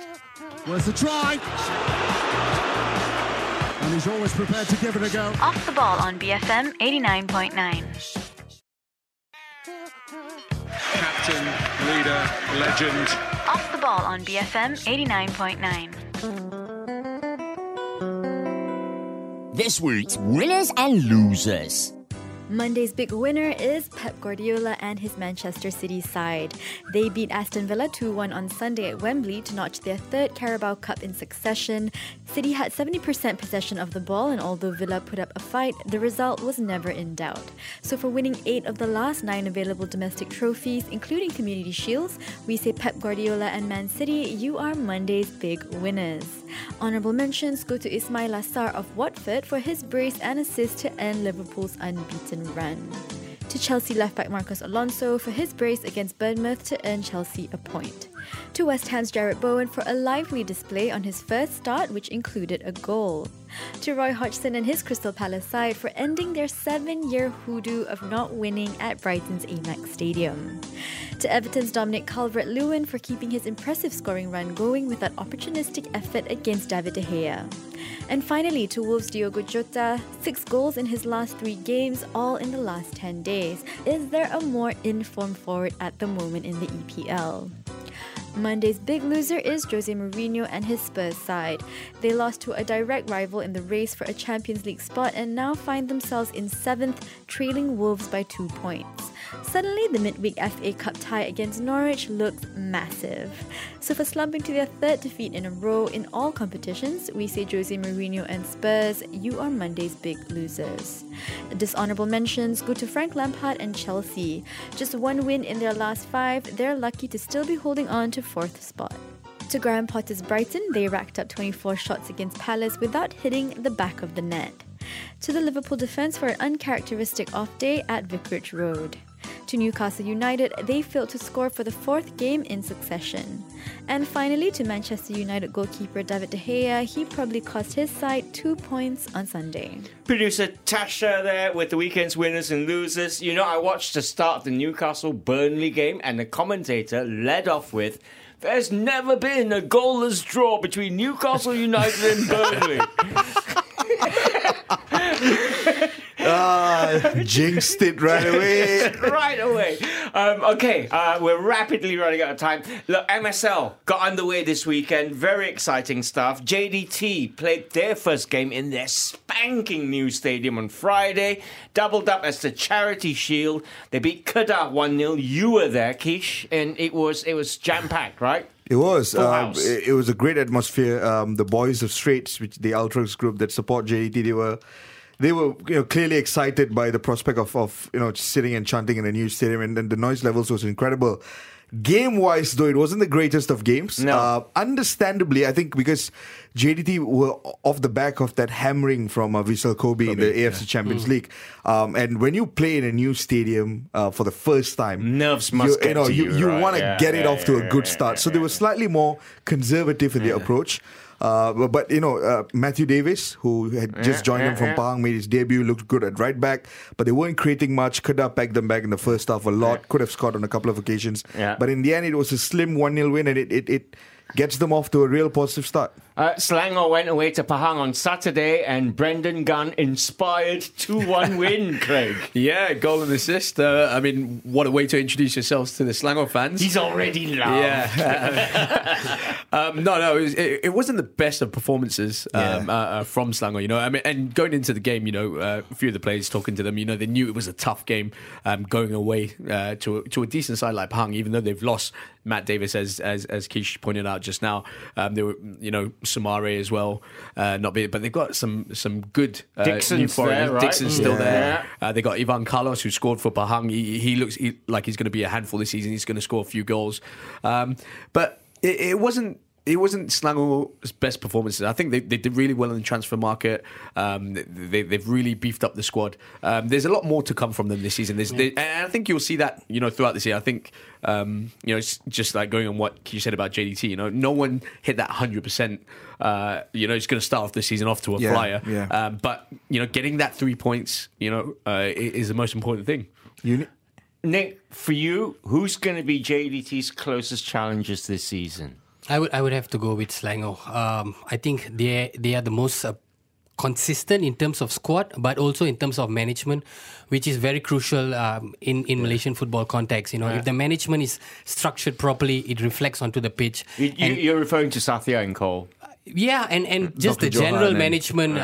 Where's the try? And he's always prepared to give it a go. Off the ball on BFM 89.9. Captain, leader, legend. Off the ball on BFM 89.9. This week's winners and losers. Monday's big winner is Pep Guardiola and his Manchester City side. They beat Aston Villa 2 1 on Sunday at Wembley to notch their third Carabao Cup in succession. City had 70% possession of the ball, and although Villa put up a fight, the result was never in doubt. So, for winning eight of the last nine available domestic trophies, including Community Shields, we say Pep Guardiola and Man City, you are Monday's big winners. Honorable mentions go to Ismaila Sarr of Watford for his brace and assist to end Liverpool's unbeaten run. To Chelsea left back Marcos Alonso for his brace against Bournemouth to earn Chelsea a point. To West Ham's Jarrod Bowen for a lively display on his first start, which included a goal. To Roy Hodgson and his Crystal Palace side for ending their seven year hoodoo of not winning at Brighton's Amex Stadium. To Everton's Dominic Calvert Lewin for keeping his impressive scoring run going with that opportunistic effort against David De Gea. And finally, to Wolves' Diogo Jota, six goals in his last three games, all in the last 10 days. Is there a more informed forward at the moment in the EPL? Monday's big loser is Jose Mourinho and his Spurs side. They lost to a direct rival in the race for a Champions League spot and now find themselves in seventh, trailing Wolves by two points. Suddenly, the midweek FA Cup tie against Norwich looks massive. So, for slumping to their third defeat in a row in all competitions, we say Jose Mourinho and Spurs, you are Monday's big losers. Dishonorable mentions go to Frank Lampard and Chelsea. Just one win in their last five, they're lucky to still be holding on to fourth spot. To Graham Potter's Brighton, they racked up 24 shots against Palace without hitting the back of the net. To the Liverpool defence for an uncharacteristic off day at Vicarage Road. To Newcastle United, they failed to score for the fourth game in succession. And finally, to Manchester United goalkeeper David De Gea, he probably cost his side two points on Sunday. Producer Tasha there with the weekend's winners and losers. You know, I watched the start of the Newcastle Burnley game, and the commentator led off with. There's never been a goalless draw between Newcastle United and Burnley. Ah, jinxed it right away. right away. Um, okay, uh, we're rapidly running out of time. Look, MSL got underway this weekend. Very exciting stuff. JDT played their first game in their spanking new stadium on Friday. Doubled up as the Charity Shield. They beat Kedah 1 0. You were there, Kish, and it was it was jam packed, right? It was. Um, it, it was a great atmosphere. Um, the boys of Straits, which the Ultras group that support JDT, they were. They were, you know, clearly excited by the prospect of, of you know, sitting and chanting in a new stadium, and, and the noise levels was incredible. Game wise, though, it wasn't the greatest of games. No. Uh, understandably, I think because JDT were off the back of that hammering from uh, Vissel Kobe in the AFC Champions League, um, and when you play in a new stadium uh, for the first time, Nerves must you, get know, to you, you, you right? want to Yeah, get it yeah, off to a good yeah, start. So they were slightly more conservative in their approach. Uh, but, but, you know, uh, Matthew Davis, who had just Yeah, joined them yeah, from yeah. Made his debut, looked good at right back, but they weren't creating much. Could have pegged them back in the first half a lot. Could have scored on a couple of occasions. But in the end, it was a slim 1 0 win, and it, it, it gets them off to a real positive start. Uh, Selangor went away to Pahang on Saturday, and Brendan Gan inspired 2 1 win, Craig. Yeah, goal and assist. Uh, I mean, what a way to introduce yourselves to the Slangor fans. He's already loved. Yeah. um, no, no, it, was, wasn't the best of performances um, Yeah. uh, uh, from Slangor. You know, I mean, and going into the game, you know, uh, a few of the players talking to them, you know, they knew it was a tough game um, going away uh, to a, to a decent side like Pahang, even though they've lost Matt Davis, as as as Kish pointed out just now. Um, they were, you know, Sumareh as well, uh, not be, but they've got some some good uh, Dixon's there, right? Dixon's still Yeah. there. Uh, they got Ivan Carlos, who scored for Pahang. He, he looks he, like he's going to be a handful this season. He's going to score a few goals. Um, but it, it wasn't. It wasn't Slangor's best performances. I think they, they did really well in the transfer market. Um, they, they've really beefed up the squad. Um, there's a lot more to come from them this season. There's, they, and I think you'll see that you know throughout this year. I think um, you know it's just like going on what you said about JDT. You know, no one hit that hundred percent. Uh, you know, it's going to start off the season off to a Yeah, flyer. yeah. Um, but you know, getting that three points, you know, uh, is the most important thing. You, Nick, for you, who's going to be JDT's closest challengers this season? I would I would have to go with Slango. Um, I think they they are the most uh, consistent in terms of squad, but also in terms of management, which is very crucial um, in in Malaysian football context. You know, Yeah. if the management is structured properly, it reflects onto the pitch. You, you, you're referring to Satya and Cole. Yeah, and, and just Dr. the general Johan and- management uh,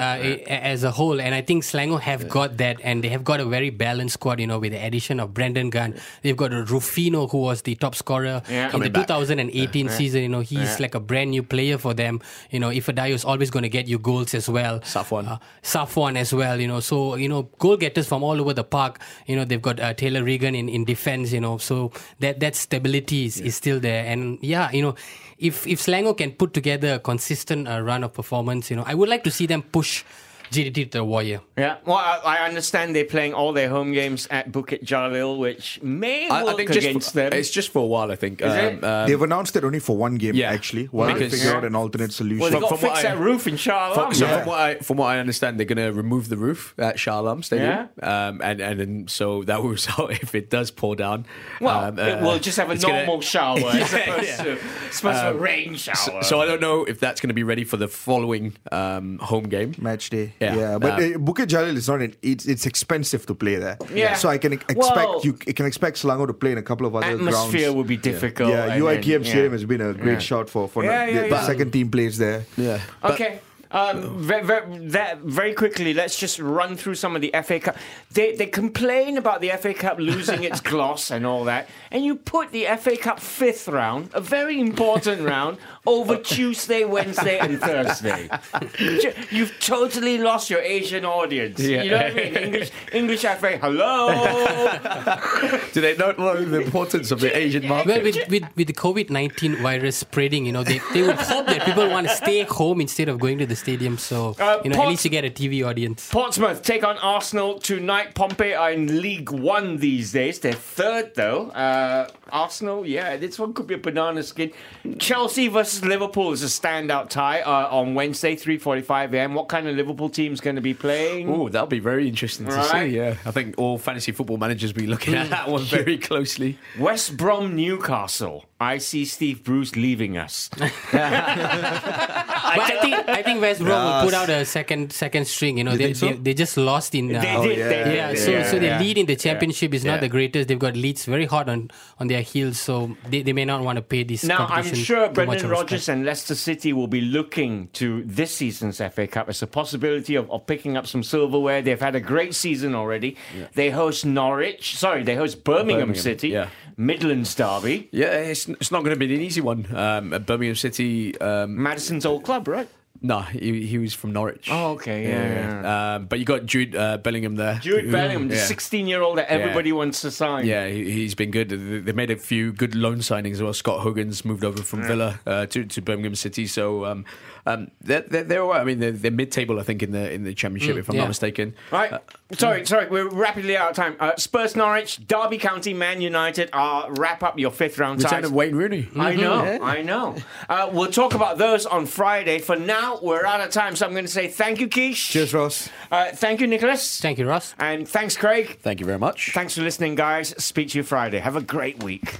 as a whole. And I think Slango have got that, and they have got a very balanced squad, you know, with the addition of Brendan Gan. They've got a Rufino, who was the top scorer Yeah. in the Coming back. 2018 season. You know, he's Yeah. like a brand new player for them. You know, Ifedayo is always going to get you goals as well. Safwan. Uh, Safwan as well, you know. So, you know, goal getters from all over the park. You know, they've got uh, Taylor Regan in, in defense, you know. So that, that stability is, is still there. And yeah, you know, if, if Selangor can put together a consistent uh, run of performance, you know, I would like to see them push JDT to the wire. Yeah, well, I, I understand they're playing all their home games at Bukit Jalil, which may I, I work think against for, them. it's just for a while. I think. Is it? um, they've announced it only for one game, Yeah. actually, while they Because- figure out an alternate solution. well, they got to from what fix I- that roof in Shah From, Alam. so Yeah. from what I from what I understand, they're going to remove the roof at Shah Alam Stadium, um, and and then so that will result if it does pour down. Well, um, it uh, will just have a it's gonna- normal shower Yeah, as opposed yeah. to, supposed to a Um, rain shower. So, so I don't know if that's going to be ready for the following um, home game. match day. Yeah. Yeah, but Uh, Bukit Jalil is not an. It's, it's expensive to play there. Yeah. So I can expect Well- you, you can expect Selangor to play in a couple of other Atmosphere grounds. Atmosphere would be difficult. Yeah, and UITM then- Stadium yeah. has been a great Yeah. shot for for Yeah, the, yeah, the yeah. second team plays there. Yeah. Okay. Um, very, very, that, very quickly, let's just run through some of the FA Cup. They, they complain about the FA Cup losing its gloss and all that, and you put the FA Cup fifth round, a very important round, over Tuesday, Wednesday, and Thursday. You've totally lost your Asian audience. Yeah. You know what I mean? English, English FA, hello. Do they not know the importance of the Asian market? Well, with, with, with the COVID 19 virus spreading, you know, they, they would hope that people want to stay home instead of going to the stadium. So Uh, you know, Port- at least you get a TV audience. Portsmouth take on Arsenal tonight. Pompey are in League One these days. They're third though. Uh, Arsenal, yeah, this one could be a banana skin. Chelsea versus Liverpool is a standout tie uh, on Wednesday, 3:45 a.m. What kind of Liverpool team's going to be playing? Oh, that'll be very interesting to Right. see. Yeah, I think all fantasy football managers will be looking at that one very closely. West Brom Newcastle. I see Steve Bruce leaving us. But I think I think West Brom will put out a second second string. You know, You they, so? they they just lost in. Uh, They Oh, did. yeah. They yeah, did. so yeah, so the yeah. lead in the championship is not Yeah. the greatest. They've got Leeds very hot on, on their heels, so they, they may not want to pay this Now, I'm sure too much Brendan Rodgers and Leicester City will be looking to this season's FA Cup as a possibility of, of picking up some silverware. They've had a great season already. They host Norwich. Sorry, they host Birmingham, Birmingham, City. yeah. Midlands Derby. Yeah, it's, it's not going to be an easy one. Um, at Birmingham City, um, Maddison's old club, right? No, he, he was from Norwich. Oh, okay, yeah, Um, but you got Jude uh, Bellingham there. Jude who- Bellingham, the yeah. 16 year old that everybody wants to sign. Yeah, he, he's been good. They- They made a few good loan signings as well. Scott Hogan's moved over from Villa uh, to, to Birmingham City, so um, um, they're, they're, they're. I mean, they're, they're mid-table, I think, in the in the championship, if I'm yeah. not mistaken. Right. sorry, sorry, we're rapidly out of time. Uh, Spurs Norwich, Derby County, Man United. Uh, wrap up your fifth round Return ties. of Wayne Rooney. I know, I know. Uh, we'll talk about those on Friday. For now, we're out of time, so I'm going to say thank you, Keish. Cheers, Ross. Uh, thank you, Nicholas. Thank you, Ross. And thanks, Craig. Thank you very much. Thanks for listening, guys. Speak to you Friday. Have a great week.